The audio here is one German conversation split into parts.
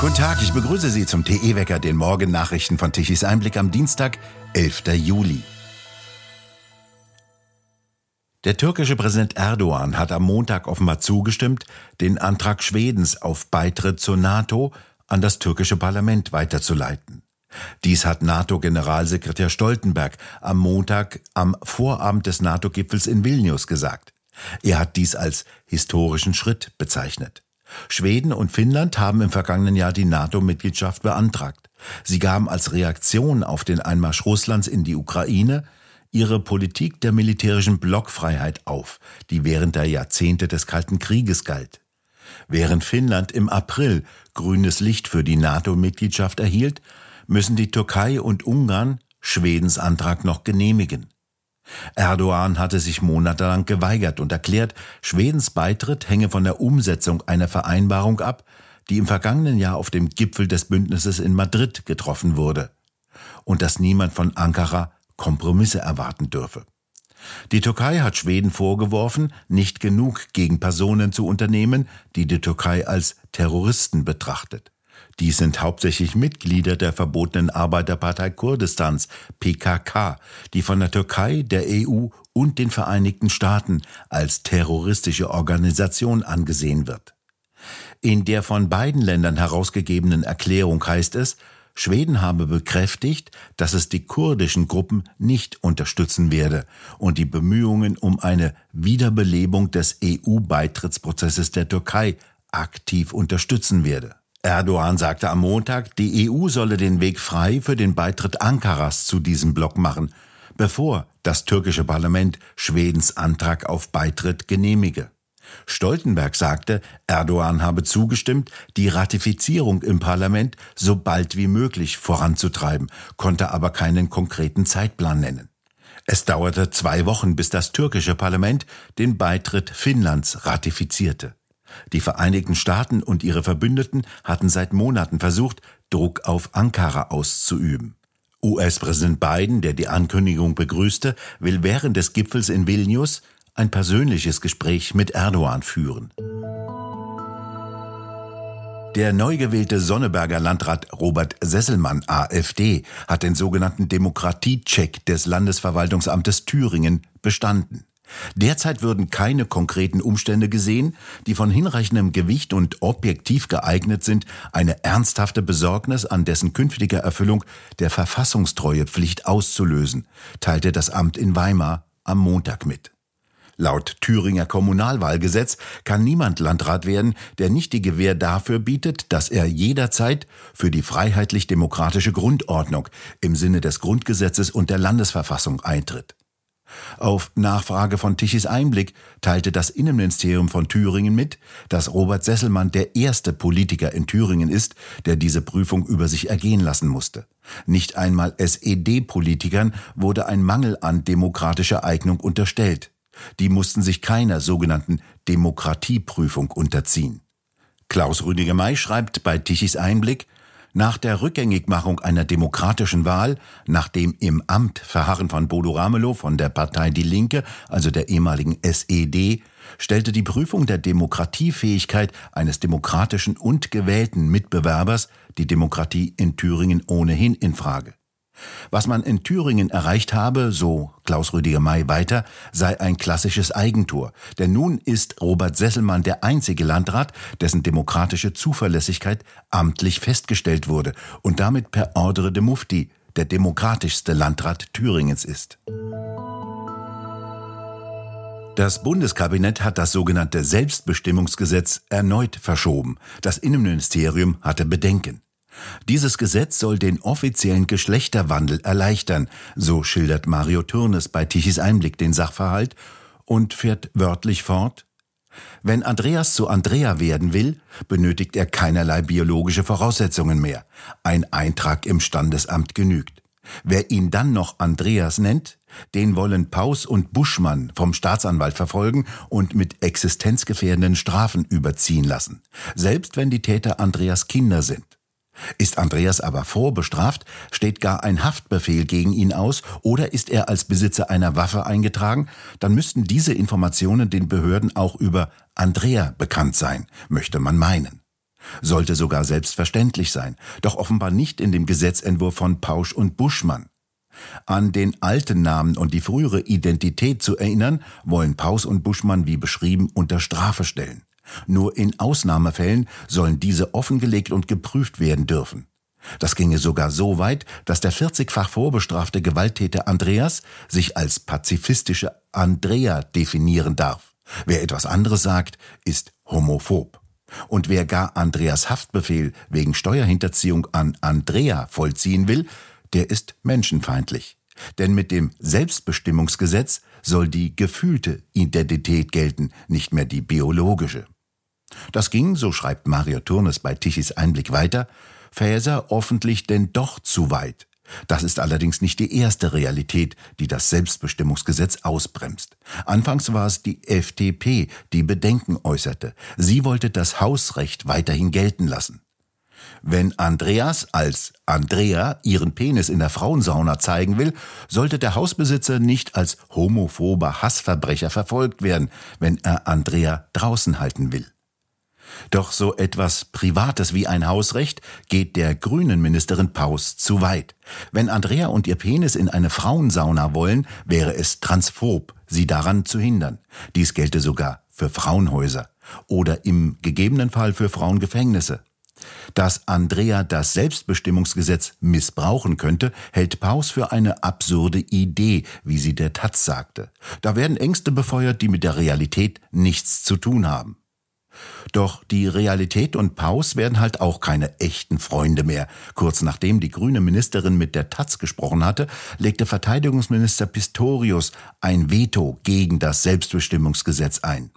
Guten Tag, ich begrüße Sie zum TE-Wecker, den Morgennachrichten von Tichys Einblick am Dienstag, 11. Juli. Der türkische Präsident Erdogan hat am Montag offenbar zugestimmt, den Antrag Schwedens auf Beitritt zur NATO an das türkische Parlament weiterzuleiten. Dies hat NATO-Generalsekretär Stoltenberg am Montag am Vorabend des NATO-Gipfels in Vilnius gesagt. Er hat dies als historischen Schritt bezeichnet. Schweden und Finnland haben im vergangenen Jahr die NATO-Mitgliedschaft beantragt. Sie gaben als Reaktion auf den Einmarsch Russlands in die Ukraine ihre Politik der militärischen Blockfreiheit auf, die während der Jahrzehnte des Kalten Krieges galt. Während Finnland im April grünes Licht für die NATO-Mitgliedschaft erhielt, müssen die Türkei und Ungarn Schwedens Antrag noch genehmigen. Erdogan hatte sich monatelang geweigert und erklärt, Schwedens Beitritt hänge von der Umsetzung einer Vereinbarung ab, die im vergangenen Jahr auf dem Gipfel des Bündnisses in Madrid getroffen wurde, und dass niemand von Ankara Kompromisse erwarten dürfe. Die Türkei hat Schweden vorgeworfen, nicht genug gegen Personen zu unternehmen, die die Türkei als Terroristen betrachtet. Dies sind hauptsächlich Mitglieder der verbotenen Arbeiterpartei Kurdistans, PKK, die von der Türkei, der EU und den Vereinigten Staaten als terroristische Organisation angesehen wird. In der von beiden Ländern herausgegebenen Erklärung heißt es, Schweden habe bekräftigt, dass es die kurdischen Gruppen nicht unterstützen werde und die Bemühungen um eine Wiederbelebung des EU-Beitrittsprozesses der Türkei aktiv unterstützen werde. Erdogan sagte am Montag, die EU solle den Weg frei für den Beitritt Ankaras zu diesem Block machen, bevor das türkische Parlament Schwedens Antrag auf Beitritt genehmige. Stoltenberg sagte, Erdogan habe zugestimmt, die Ratifizierung im Parlament so bald wie möglich voranzutreiben, konnte aber keinen konkreten Zeitplan nennen. Es dauerte zwei Wochen, bis das türkische Parlament den Beitritt Finnlands ratifizierte. Die Vereinigten Staaten und ihre Verbündeten hatten seit Monaten versucht, Druck auf Ankara auszuüben. US-Präsident Biden, der die Ankündigung begrüßte, will während des Gipfels in Vilnius ein persönliches Gespräch mit Erdogan führen. Der neu gewählte Sonneberger Landrat Robert Sesselmann, AfD, hat den sogenannten Demokratiecheck des Landesverwaltungsamtes Thüringen bestanden. Derzeit würden keine konkreten Umstände gesehen, die von hinreichendem Gewicht und objektiv geeignet sind, eine ernsthafte Besorgnis an dessen künftiger Erfüllung der Verfassungstreuepflicht auszulösen, teilte das Amt in Weimar am Montag mit. Laut Thüringer Kommunalwahlgesetz kann niemand Landrat werden, der nicht die Gewähr dafür bietet, dass er jederzeit für die freiheitlich-demokratische Grundordnung im Sinne des Grundgesetzes und der Landesverfassung eintritt. Auf Nachfrage von Tichys Einblick teilte das Innenministerium von Thüringen mit, dass Robert Sesselmann der erste Politiker in Thüringen ist, der diese Prüfung über sich ergehen lassen musste. Nicht einmal SED-Politikern wurde ein Mangel an demokratischer Eignung unterstellt. Die mussten sich keiner sogenannten Demokratieprüfung unterziehen. Klaus Rüdiger May schreibt bei Tichys Einblick, nach der Rückgängigmachung einer demokratischen Wahl, nach dem im Amt Verharren von Bodo Ramelow von der Partei Die Linke, also der ehemaligen SED, stellte die Prüfung der Demokratiefähigkeit eines demokratischen und gewählten Mitbewerbers die Demokratie in Thüringen ohnehin in Frage. Was man in Thüringen erreicht habe, so Klaus Rüdiger May weiter, sei ein klassisches Eigentor. Denn nun ist Robert Sesselmann der einzige Landrat, dessen demokratische Zuverlässigkeit amtlich festgestellt wurde und damit per Ordre de Mufti der demokratischste Landrat Thüringens ist. Das Bundeskabinett hat das sogenannte Selbstbestimmungsgesetz erneut verschoben. Das Innenministerium hatte Bedenken. Dieses Gesetz soll den offiziellen Geschlechterwandel erleichtern, so schildert Mario Turnes bei Tichys Einblick den Sachverhalt und fährt wörtlich fort. Wenn Andreas zu Andrea werden will, benötigt er keinerlei biologische Voraussetzungen mehr. Ein Eintrag im Standesamt genügt. Wer ihn dann noch Andreas nennt, den wollen Paus und Buschmann vom Staatsanwalt verfolgen und mit existenzgefährdenden Strafen überziehen lassen, selbst wenn die Täter Andreas Kinder sind. Ist Andreas aber vorbestraft, steht gar ein Haftbefehl gegen ihn aus oder ist er als Besitzer einer Waffe eingetragen, dann müssten diese Informationen den Behörden auch über Andrea bekannt sein, möchte man meinen. Sollte sogar selbstverständlich sein, doch offenbar nicht in dem Gesetzentwurf von Pausch und Buschmann. An den alten Namen und die frühere Identität zu erinnern, wollen Paus und Buschmann wie beschrieben unter Strafe stellen. Nur in Ausnahmefällen sollen diese offengelegt und geprüft werden dürfen. Das ginge sogar so weit, dass der 40-fach vorbestrafte Gewalttäter Andreas sich als pazifistische Andrea definieren darf. Wer etwas anderes sagt, ist homophob. Und wer gar Andreas Haftbefehl wegen Steuerhinterziehung an Andrea vollziehen will, der ist menschenfeindlich. Denn mit dem Selbstbestimmungsgesetz soll die gefühlte Identität gelten, nicht mehr die biologische. Das ging, so schreibt Mario Turnes bei Tichys Einblick weiter, Fäser offentlich denn doch zu weit. Das ist allerdings nicht die erste Realität, die das Selbstbestimmungsgesetz ausbremst. Anfangs war es die FDP, die Bedenken äußerte. Sie wollte das Hausrecht weiterhin gelten lassen. Wenn Andreas als Andrea ihren Penis in der Frauensauna zeigen will, sollte der Hausbesitzer nicht als homophober Hassverbrecher verfolgt werden, wenn er Andrea draußen halten will. Doch so etwas Privates wie ein Hausrecht geht der grünen Ministerin Paus zu weit. Wenn Andrea und ihr Penis in eine Frauensauna wollen, wäre es transphob, sie daran zu hindern. Dies gelte sogar für Frauenhäuser oder im gegebenen Fall für Frauengefängnisse. Dass Andrea das Selbstbestimmungsgesetz missbrauchen könnte, hält Paus für eine absurde Idee, wie sie der Taz sagte. Da werden Ängste befeuert, die mit der Realität nichts zu tun haben. Doch die Realität und Paus werden halt auch keine echten Freunde mehr. Kurz nachdem die grüne Ministerin mit der Taz gesprochen hatte, legte Verteidigungsminister Pistorius ein Veto gegen das Selbstbestimmungsgesetz ein.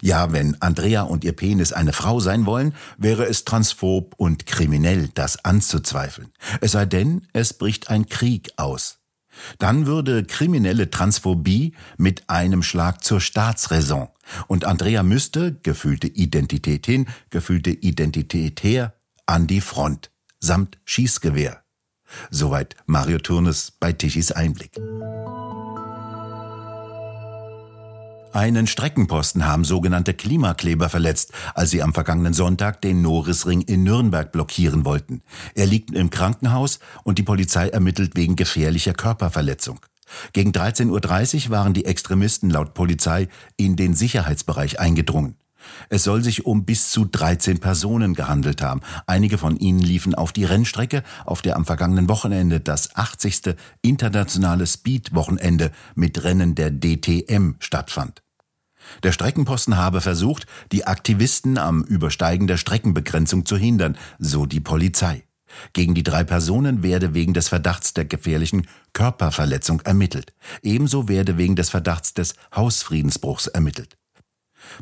Ja, wenn Andrea und ihr Penis eine Frau sein wollen, wäre es transphob und kriminell, das anzuzweifeln. Es sei denn, es bricht ein Krieg aus. Dann würde kriminelle Transphobie mit einem Schlag zur Staatsräson. Und Andrea müsste, gefühlte Identität hin, gefühlte Identität her, an die Front, samt Schießgewehr. Soweit Mario Turnes bei Tichys Einblick. Einen Streckenposten haben sogenannte Klimakleber verletzt, als sie am vergangenen Sonntag den Norrisring in Nürnberg blockieren wollten. Er liegt im Krankenhaus und die Polizei ermittelt wegen gefährlicher Körperverletzung. Gegen 13.30 Uhr waren die Extremisten laut Polizei in den Sicherheitsbereich eingedrungen. Es soll sich um bis zu 13 Personen gehandelt haben. Einige von ihnen liefen auf die Rennstrecke, auf der am vergangenen Wochenende das 80. internationale Speed-Wochenende mit Rennen der DTM stattfand. Der Streckenposten habe versucht, die Aktivisten am Übersteigen der Streckenbegrenzung zu hindern, so die Polizei. Gegen die drei Personen werde wegen des Verdachts der gefährlichen Körperverletzung ermittelt. Ebenso werde wegen des Verdachts des Hausfriedensbruchs ermittelt.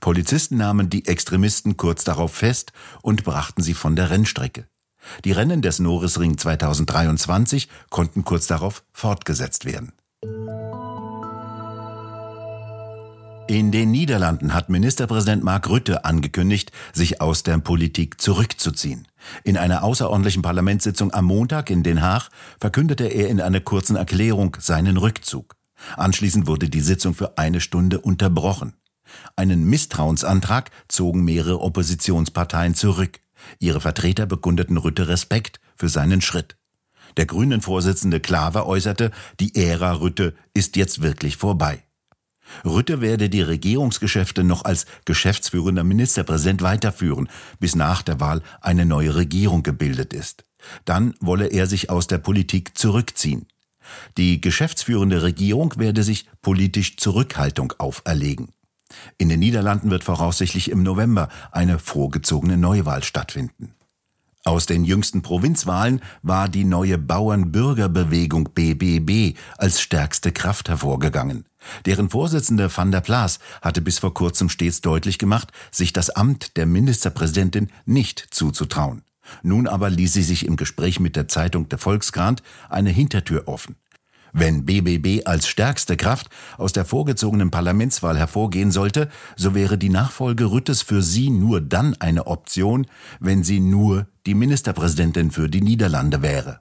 Polizisten nahmen die Extremisten kurz darauf fest und brachten sie von der Rennstrecke. Die Rennen des Norrisring 2023 konnten kurz darauf fortgesetzt werden. In den Niederlanden hat Ministerpräsident Mark Rutte angekündigt, sich aus der Politik zurückzuziehen. In einer außerordentlichen Parlamentssitzung am Montag in Den Haag verkündete er in einer kurzen Erklärung seinen Rückzug. Anschließend wurde die Sitzung für eine Stunde unterbrochen. Einen Misstrauensantrag zogen mehrere Oppositionsparteien zurück. Ihre Vertreter bekundeten Rütte Respekt für seinen Schritt. Der grünen Vorsitzende Klaver äußerte, die Ära Rütte ist jetzt wirklich vorbei. Rütte werde die Regierungsgeschäfte noch als geschäftsführender Ministerpräsident weiterführen, bis nach der Wahl eine neue Regierung gebildet ist. Dann wolle er sich aus der Politik zurückziehen. Die geschäftsführende Regierung werde sich politisch Zurückhaltung auferlegen. In den Niederlanden wird voraussichtlich im November eine vorgezogene Neuwahl stattfinden. Aus den jüngsten Provinzwahlen war die neue Bauernbürgerbewegung BBB als stärkste Kraft hervorgegangen. Deren Vorsitzende van der Plaas hatte bis vor kurzem stets deutlich gemacht, sich das Amt der Ministerpräsidentin nicht zuzutrauen. Nun aber ließ sie sich im Gespräch mit der Zeitung Der Volkskrant eine Hintertür offen. Wenn BBB als stärkste Kraft aus der vorgezogenen Parlamentswahl hervorgehen sollte, so wäre die Nachfolge Rüttes für sie nur dann eine Option, wenn sie nur die Ministerpräsidentin für die Niederlande wäre.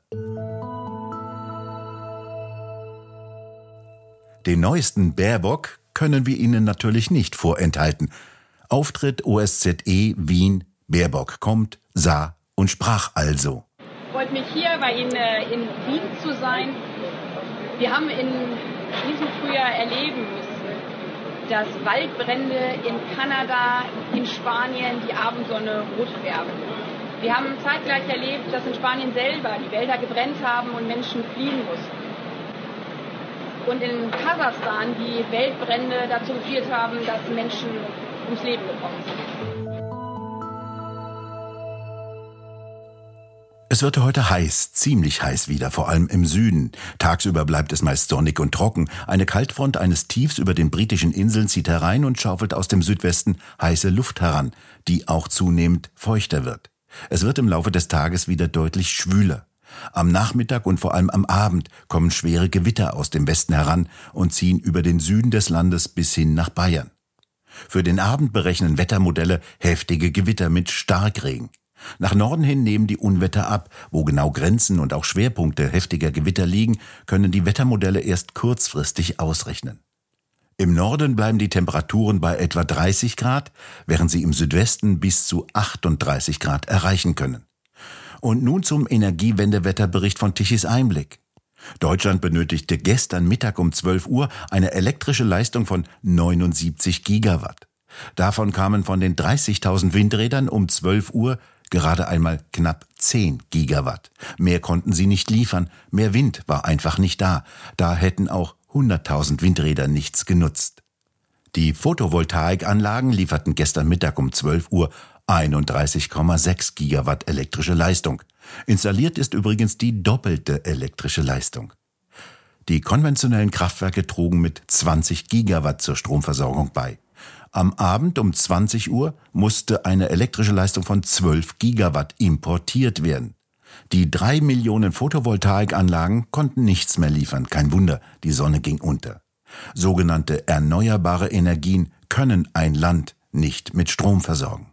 Den neuesten Baerbock können wir Ihnen natürlich nicht vorenthalten. Auftritt OSZE Wien Baerbock kommt, sah und sprach also. Ich freut mich hier bei Ihnen äh, in Wien zu sein. Wir haben in diesem Frühjahr erleben müssen, dass Waldbrände in Kanada, in Spanien die Abendsonne rot färben. Wir haben zeitgleich erlebt, dass in Spanien selber die Wälder gebrennt haben und Menschen fliehen mussten. Und in Kasachstan die Waldbrände dazu geführt haben, dass Menschen ums Leben gekommen sind. Es wird heute heiß, ziemlich heiß wieder, vor allem im Süden. Tagsüber bleibt es meist sonnig und trocken. Eine Kaltfront eines Tiefs über den britischen Inseln zieht herein und schaufelt aus dem Südwesten heiße Luft heran, die auch zunehmend feuchter wird. Es wird im Laufe des Tages wieder deutlich schwüler. Am Nachmittag und vor allem am Abend kommen schwere Gewitter aus dem Westen heran und ziehen über den Süden des Landes bis hin nach Bayern. Für den Abend berechnen Wettermodelle heftige Gewitter mit Starkregen. Nach Norden hin nehmen die Unwetter ab. Wo genau Grenzen und auch Schwerpunkte heftiger Gewitter liegen, können die Wettermodelle erst kurzfristig ausrechnen. Im Norden bleiben die Temperaturen bei etwa 30 Grad, während sie im Südwesten bis zu 38 Grad erreichen können. Und nun zum Energiewendewetterbericht von Tichys Einblick. Deutschland benötigte gestern Mittag um 12 Uhr eine elektrische Leistung von 79 Gigawatt. Davon kamen von den 30.000 Windrädern um 12 Uhr gerade einmal knapp 10 Gigawatt. Mehr konnten sie nicht liefern, mehr Wind war einfach nicht da, da hätten auch 100.000 Windräder nichts genutzt. Die Photovoltaikanlagen lieferten gestern Mittag um 12 Uhr 31,6 Gigawatt elektrische Leistung. Installiert ist übrigens die doppelte elektrische Leistung. Die konventionellen Kraftwerke trugen mit 20 Gigawatt zur Stromversorgung bei. Am Abend um 20 Uhr musste eine elektrische Leistung von 12 Gigawatt importiert werden. Die drei Millionen Photovoltaikanlagen konnten nichts mehr liefern. Kein Wunder, die Sonne ging unter. Sogenannte erneuerbare Energien können ein Land nicht mit Strom versorgen.